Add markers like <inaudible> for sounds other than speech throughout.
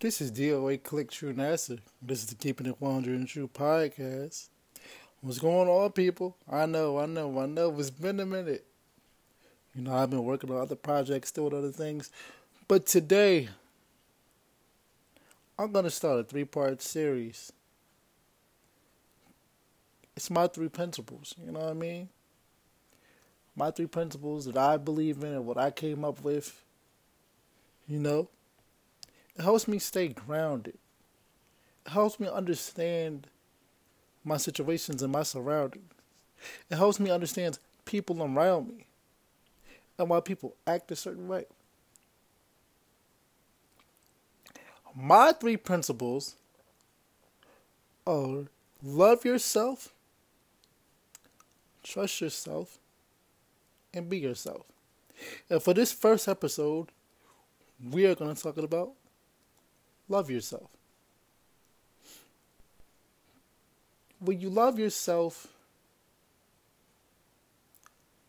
This is DOA Clikk True NASA. This is the Keeping It 100 and True podcast. What's going on, people? I know, I know, I know. It's been a minute. You know, I've been working on other projects, doing other things. But today, I'm going to start a three part series. It's my three principles, you know what I mean? My three principles that I believe in and what I came up with, you know? It helps me stay grounded. It helps me understand my situations and my surroundings. It helps me understand people around me and why people act a certain way. My three principles are love yourself, trust yourself, and be yourself. And for this first episode, we are going to talk about love yourself. When you love yourself,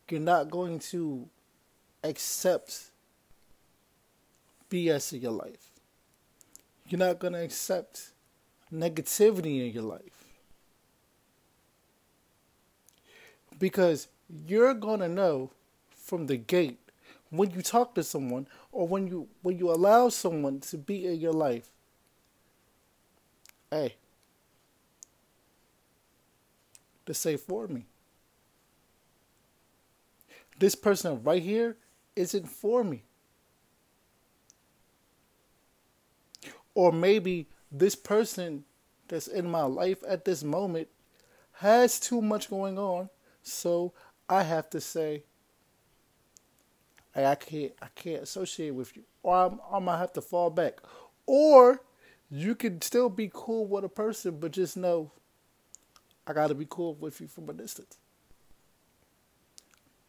you're not going to accept BS in your life. You're not going to accept negativity in your life. Because you're going to know from the gate when you talk to someone or when you when you allow someone to be in your life hey to say for me. This person right here isn't for me. Or maybe this person that's in my life at this moment has too much going on so i have to say I can't I can't associate with you, or I'm, I might have to fall back, or you can still be cool with a person, but just know I got to be cool with you from a distance.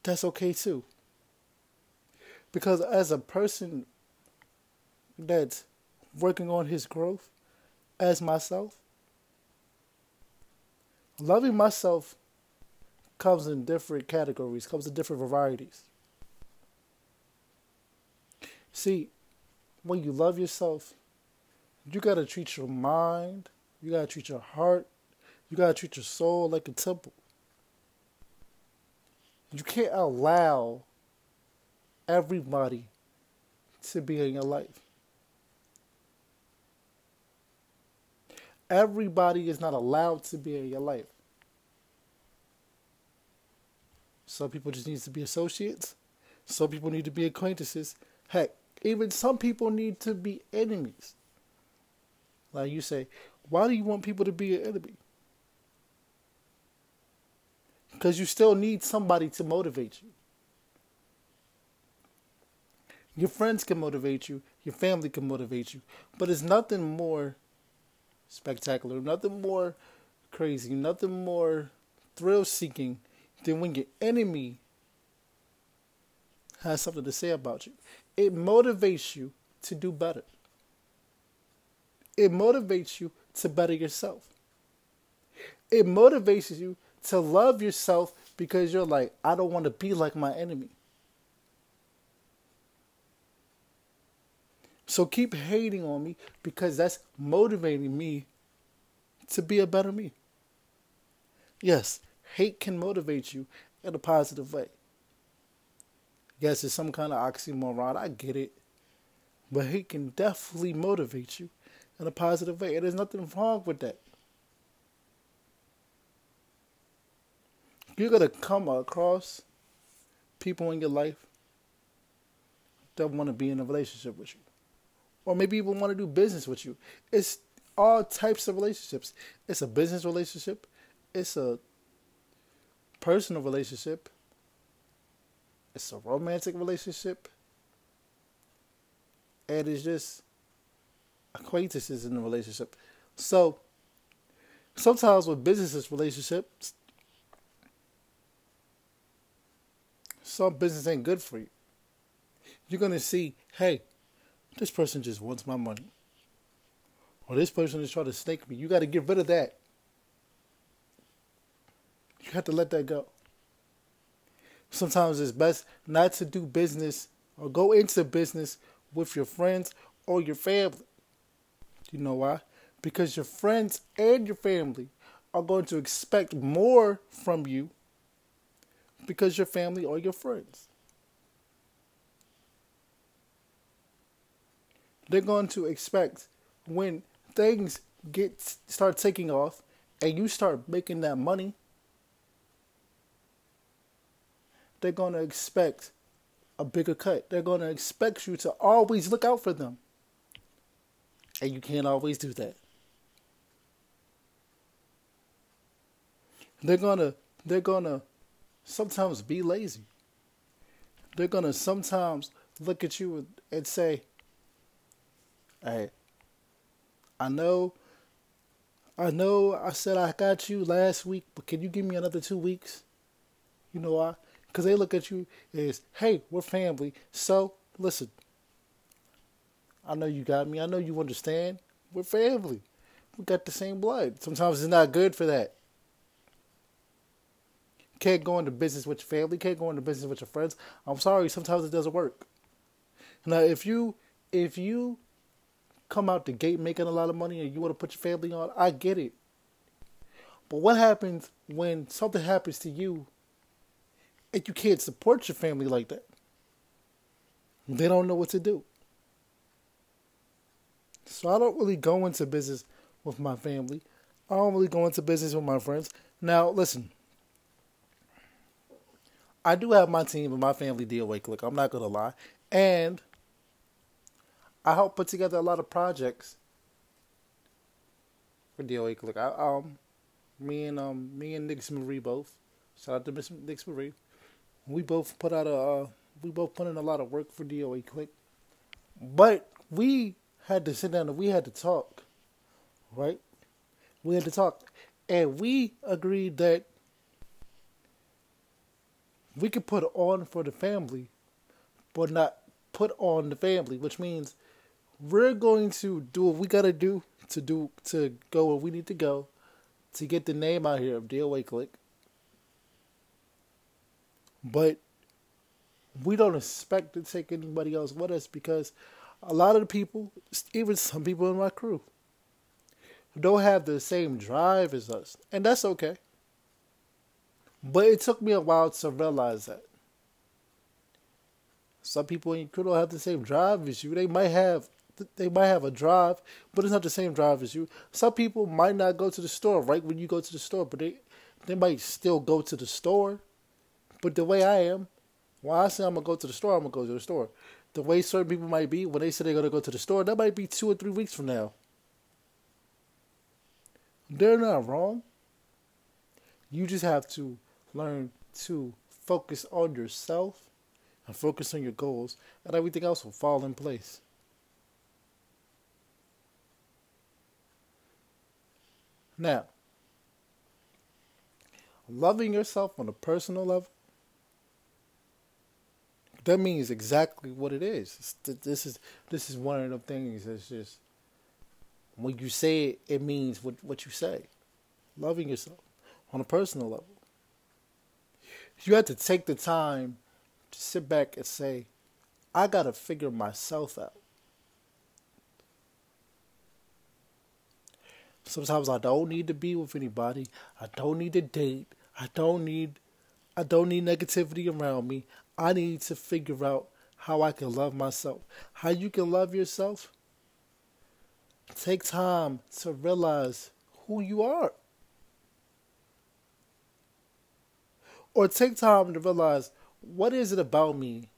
That's okay too, because as a person that's working on his growth, as myself, loving myself comes in different categories, comes in different varieties. See, when you love yourself, you got to treat your mind, you got to treat your heart, you got to treat your soul like a temple. You can't allow everybody to be in your life. Everybody is not allowed to be in your life. Some people just need to be associates. Some people need to be acquaintances. Heck, even some people need to be enemies. Like you say, why do you want people to be an enemy? Because you still need somebody to motivate you. Your friends can motivate you, your family can motivate you, but it's nothing more spectacular, nothing more crazy, nothing more thrill seeking than when your enemy has something to say about you it motivates you to do better. It motivates you to better yourself. It motivates you to love yourself because you're like, I don't want to be like my enemy. So keep hating on me because that's motivating me to be a better me. Yes, hate can motivate you in a positive way. Yes, it's some kind of oxymoron. I get it. But he can definitely motivate you in a positive way. And there's nothing wrong with that. You're going to come across people in your life that want to be in a relationship with you. Or maybe even want to do business with you. It's all types of relationships. It's a business relationship. It's a personal relationship it's a romantic relationship, and it's just acquaintances in the relationship. So sometimes with businesses relationships, some business ain't good for you. You're gonna see, hey, this person just wants my money. Or this person is trying to snake me. You gotta get rid of that. You have to let that go sometimes it's best not to do business or go into business with your friends or your family. You know why? Because your friends and your family are going to expect more from you because your family or your friends. They're going to expect when things get start taking off and you start making that money, they're going to expect a bigger cut. They're going to expect you to always look out for them. And you can't always do that. They're going to they're going to sometimes be lazy. They're going to sometimes look at you and say, "Hey, I know I know I said I got you last week, but can you give me another 2 weeks?" You know why? Because they look at you as, hey, we're family. So, listen, I know you got me. I know you understand. We're family. We got the same blood. Sometimes it's not good for that. Can't go into business with your family. Can't go into business with your friends. I'm sorry. Sometimes it doesn't work. Now, if you if you come out the gate making a lot of money and you want to put your family on, I get it. But what happens when something happens to you and you can't support your family like that. They don't know what to do. So I don't really go into business with my family. I don't really go into business with my friends. Now, listen. I do have my team and my family deal with Clikk. I'm not gonna lie, and I help put together a lot of projects for DOA Clikk. I, um, me and um, me and Nix Marie both. Shout out to Miss Nix Marie we both put out a uh, we both put in a lot of work for DOA Clikk, but we had to sit down and we had to talk, right? We had to talk, and we agreed that we could put on for the family, but not put on the family, which means we're going to do what we gotta do to do to go where we need to go to get the name out here of DOA Clikk but we don't expect to take anybody else with us because a lot of the people, even some people in my crew, don't have the same drive as us. And that's okay. But it took me a while to realize that. Some people in your crew don't have the same drive as you. They might have they might have a drive, but it's not the same drive as you. Some people might not go to the store right when you go to the store, but they they might still go to the store but the way I am, when I say I'm gonna go to the store, I'm gonna go to the store. The way certain people might be when they say they're gonna go to the store, that might be two or three weeks from now. They're not wrong. You just have to learn to focus on yourself and focus on your goals, and everything else will fall in place. Now, loving yourself on a personal level that means exactly what it is. This is this is one of the things that's just when you say it, it means what what you say. Loving yourself on a personal level. You have to take the time to sit back and say, I gotta figure myself out. Sometimes I don't need to be with anybody. I don't need to date. I don't need I don't need negativity around me. I need to figure out how I can love myself. How you can love yourself? Take time to realize who you are. Or take time to realize what is it about me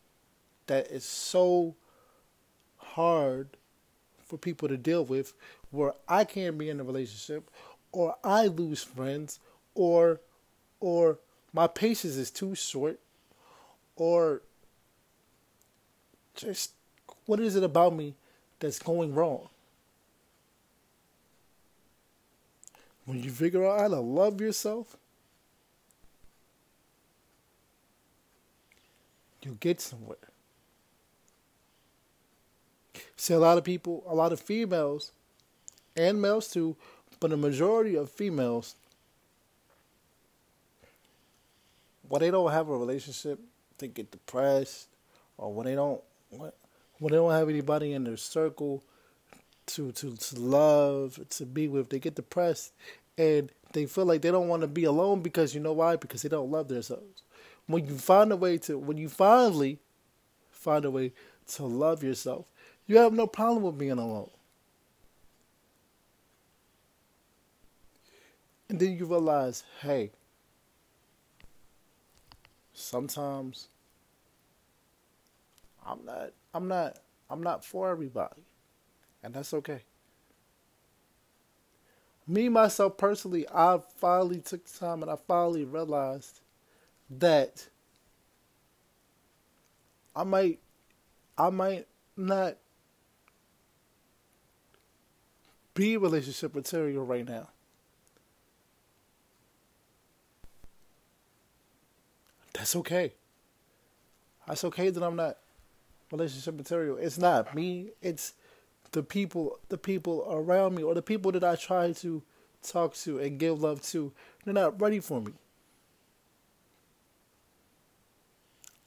that is so hard for people to deal with where I can't be in a relationship or I lose friends or or my patience is too short or just what is it about me that's going wrong? When you figure out how to love yourself, you get somewhere. See, a lot of people, a lot of females, and males too, but a majority of females, when they don't have a relationship, they get depressed, or when they don't when they don't have anybody in their circle to, to, to love, to be with. They get depressed and they feel like they don't want to be alone because you know why? Because they don't love themselves. When you find a way to, when you finally find a way to love yourself, you have no problem with being alone. And then you realize, hey, sometimes I'm not I'm not I'm not for everybody. And that's okay. Me myself personally, I finally took time and I finally realized that I might I might not be relationship material right now. That's okay. That's okay that I'm not relationship material. It's not me. It's the people, the people around me, or the people that I try to talk to and give love to. They're not ready for me.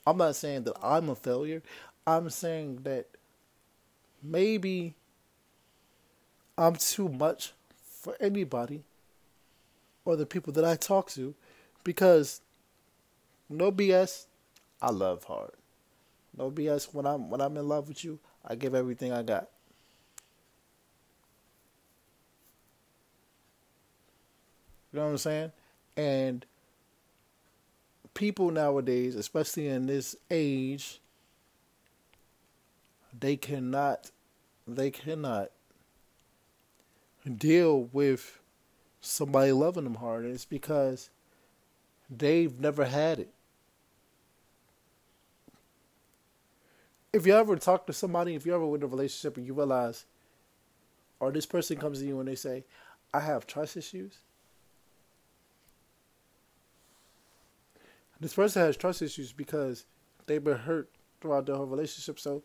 I'm not saying that I'm a failure. I'm saying that maybe I'm too much for anybody or the people that I talk to because no BS. I love hard. No BS. When I'm when I'm in love with you, I give everything I got. You know what I'm saying? And people nowadays, especially in this age, they cannot they cannot deal with somebody loving them hard. It's because they've never had it. If you ever talk to somebody, if you're ever in a relationship and you realize, or this person comes to you and they say, I have trust issues. This person has trust issues because they've been hurt throughout their whole relationship. So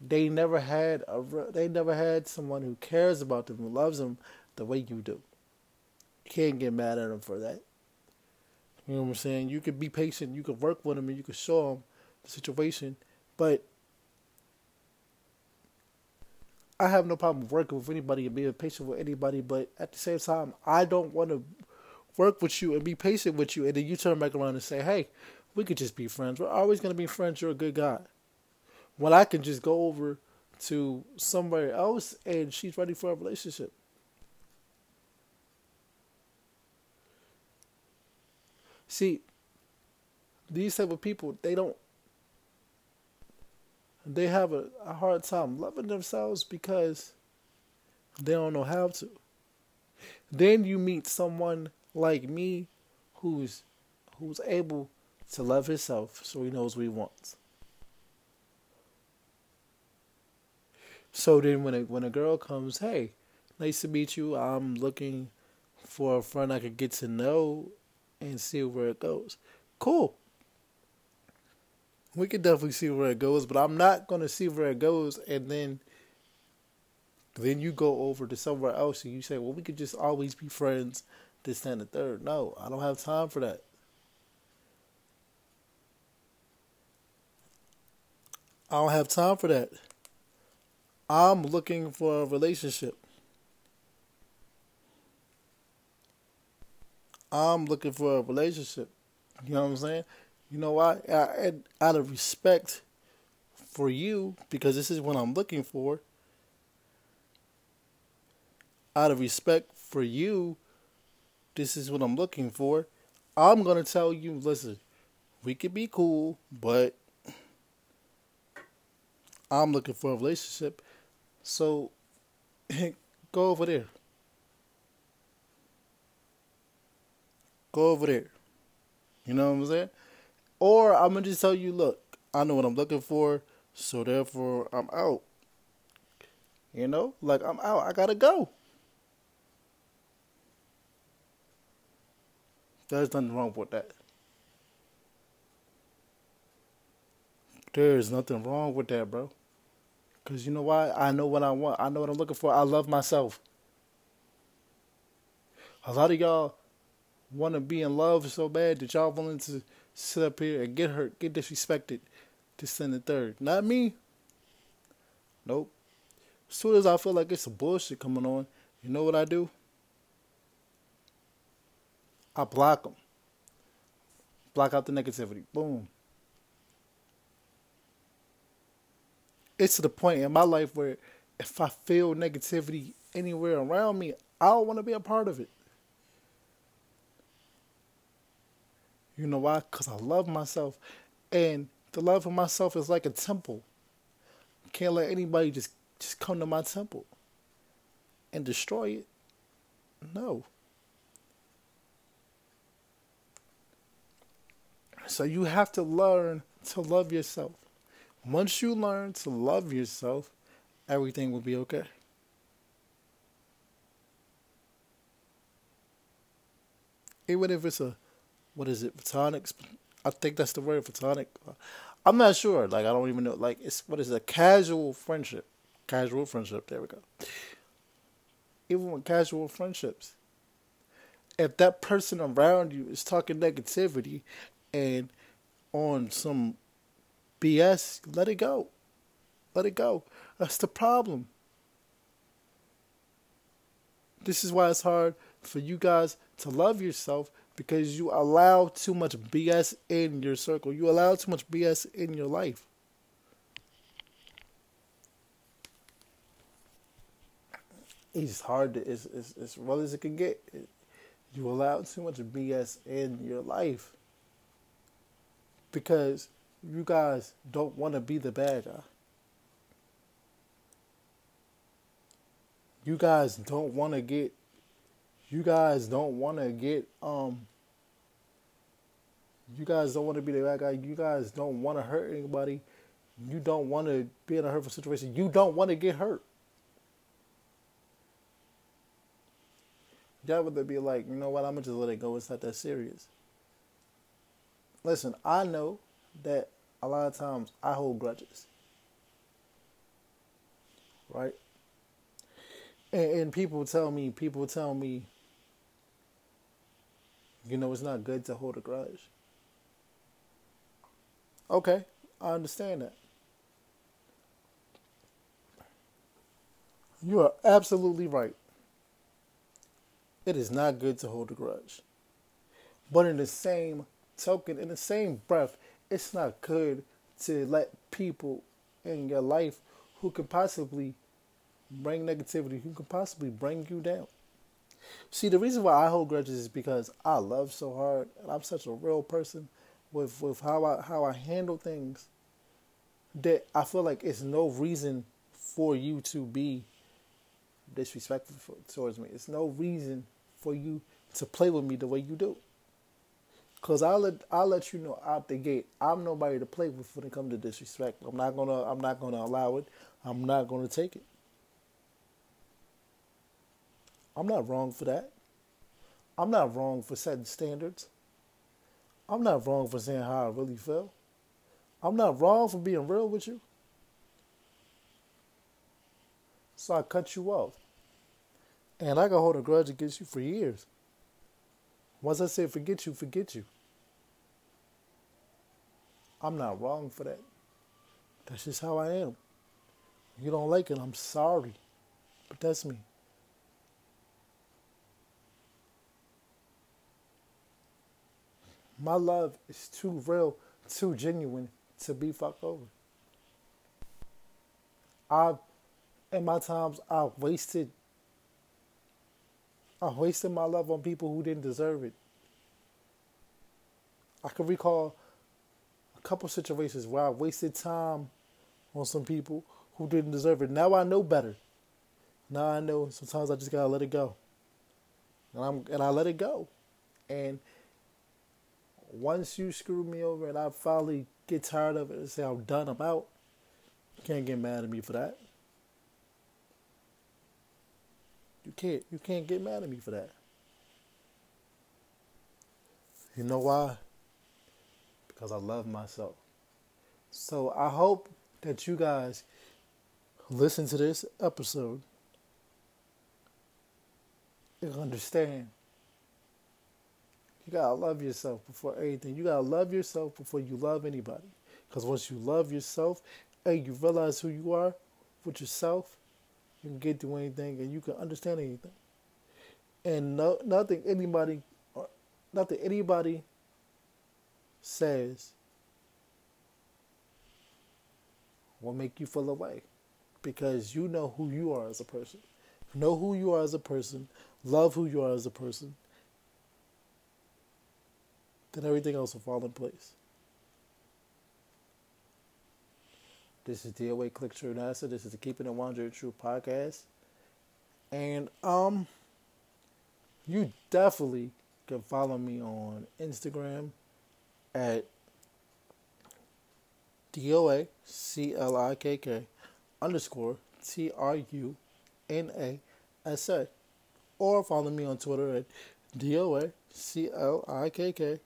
they never had a they never had someone who cares about them, who loves them the way you do. You can't get mad at them for that. You know what I'm saying? You could be patient, you could work with them, and you could show them the situation, but I have no problem working with anybody and being patient with anybody, but at the same time, I don't want to work with you and be patient with you, and then you turn back around and say, "Hey, we could just be friends. We're always gonna be friends. You're a good guy." When I can just go over to somewhere else and she's ready for a relationship. See, these type of people, they don't they have a, a hard time loving themselves because they don't know how to. Then you meet someone like me who's who's able to love himself so he knows what he wants. So then when a when a girl comes, hey, nice to meet you. I'm looking for a friend I could get to know and see where it goes. Cool we can definitely see where it goes, but I'm not gonna see where it goes and then then you go over to somewhere else and you say, Well, we could just always be friends, this, and the third. No, I don't have time for that. I don't have time for that. I'm looking for a relationship. I'm looking for a relationship. You know what I'm saying? You know why? I, out of respect for you, because this is what I'm looking for. Out of respect for you, this is what I'm looking for. I'm gonna tell you, listen, we could be cool, but I'm looking for a relationship. So <laughs> go over there. Go over there. You know what I'm saying? Or I'm gonna just tell you, look, I know what I'm looking for, so therefore I'm out. You know, like I'm out. I gotta go. There's nothing wrong with that. There's nothing wrong with that, bro. Cause you know why? I know what I want. I know what I'm looking for. I love myself. A lot of y'all want to be in love so bad that y'all willing to sit up here and get hurt, get disrespected to send a third. Not me. Nope. As soon as I feel like it's some bullshit coming on, you know what I do? I block them. Block out the negativity. Boom. It's to the point in my life where if I feel negativity anywhere around me, I don't want to be a part of it. You know why? Because I love myself. And the love of myself is like a temple. Can't let anybody just, just come to my temple and destroy it. No. So you have to learn to love yourself. Once you learn to love yourself, everything will be okay. Even if it's a, what is it, platonic? I think that's the word, platonic. I'm not sure. Like I don't even know. Like it's what is it, a casual friendship? Casual friendship. There we go. Even with casual friendships, if that person around you is talking negativity and on some BS, let it go. Let it go. That's the problem. This is why it's hard for you guys to love yourself because you allow too much BS in your circle. You allow too much BS in your life. It's hard to, it's, it's, as well as it can get. You allow too much BS in your life because you guys don't want to be the bad guy. You guys don't want to get you guys don't want to get um you guys don't want to be the bad guy. You guys don't want to hurt anybody. You don't want to be in a hurtful situation. You don't want to get hurt. Y'all would be like, you know what? I'm gonna just let it go. It's not that serious. Listen, I know that a lot of times I hold grudges. Right? And, and people tell me, people tell me, you know, it's not good to hold a grudge. Okay, I understand that. You are absolutely right. It is not good to hold a grudge. But in the same token, in the same breath, it's not good to let people in your life who could possibly bring negativity, who could possibly bring you down. See, the reason why I hold grudges is because I love so hard, and I'm such a real person with with how I how I handle things that I feel like it's no reason for you to be disrespectful for, towards me. It's no reason for you to play with me the way you do. Cause I'll let I'll let you know out the gate. I'm nobody to play with when it comes to disrespect. I'm not gonna I'm not gonna allow it. I'm not gonna take it. I'm not wrong for that. I'm not wrong for setting standards. I'm not wrong for saying how I really feel. I'm not wrong for being real with you. So I cut you off. And I can hold a grudge against you for years. Once I say forget you, forget you. I'm not wrong for that. That's just how I am. You don't like it, I'm sorry. But that's me. My love is too real, too genuine to be fucked over. I've, in my times, I've wasted I wasted my love on people who didn't deserve it. I can recall a couple situations where I wasted time on some people who didn't deserve it. Now I know better. Now I know sometimes I just gotta let it go. And I'm and I let it go. And once you screw me over and I finally get tired of it and say I'm done, I'm out, you can't get mad at me for that. You can't you can't get mad at me for that. You know why? Because I love myself. So I hope that you guys listen to this episode and understand. You gotta love yourself before anything. You gotta love yourself before you love anybody. Because once you love yourself and you realize who you are with yourself, you can get through anything, and you can understand anything. And no, nothing anybody, nothing anybody says will make you feel away, because you know who you are as a person. Know who you are as a person. Love who you are as a person. Then everything else will fall in place. This is DOA Clikk True NASA. This is the Keeping It 100 True podcast. And um you definitely can follow me on Instagram at DOA C L I K K underscore T R U N A S A. Or follow me on Twitter at DOA C L I K K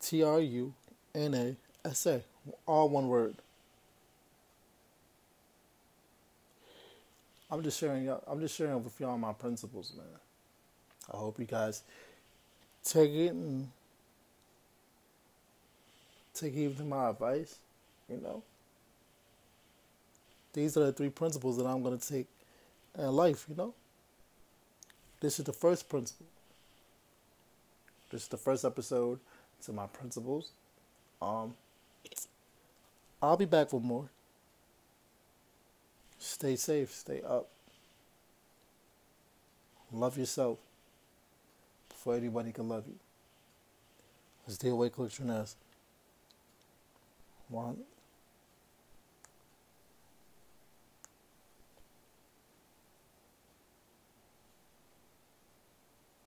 T R U N A S A. All one word. I'm just sharing. I'm just sharing with y'all my principles, man. I hope you guys take it and take to my advice. You know, these are the three principles that I'm to take in life. You know, this is the first principle. This is the first episode to my principles. Um, I'll be back for more. Stay safe, stay up. Love yourself before anybody can love you. Stay awake, close your One.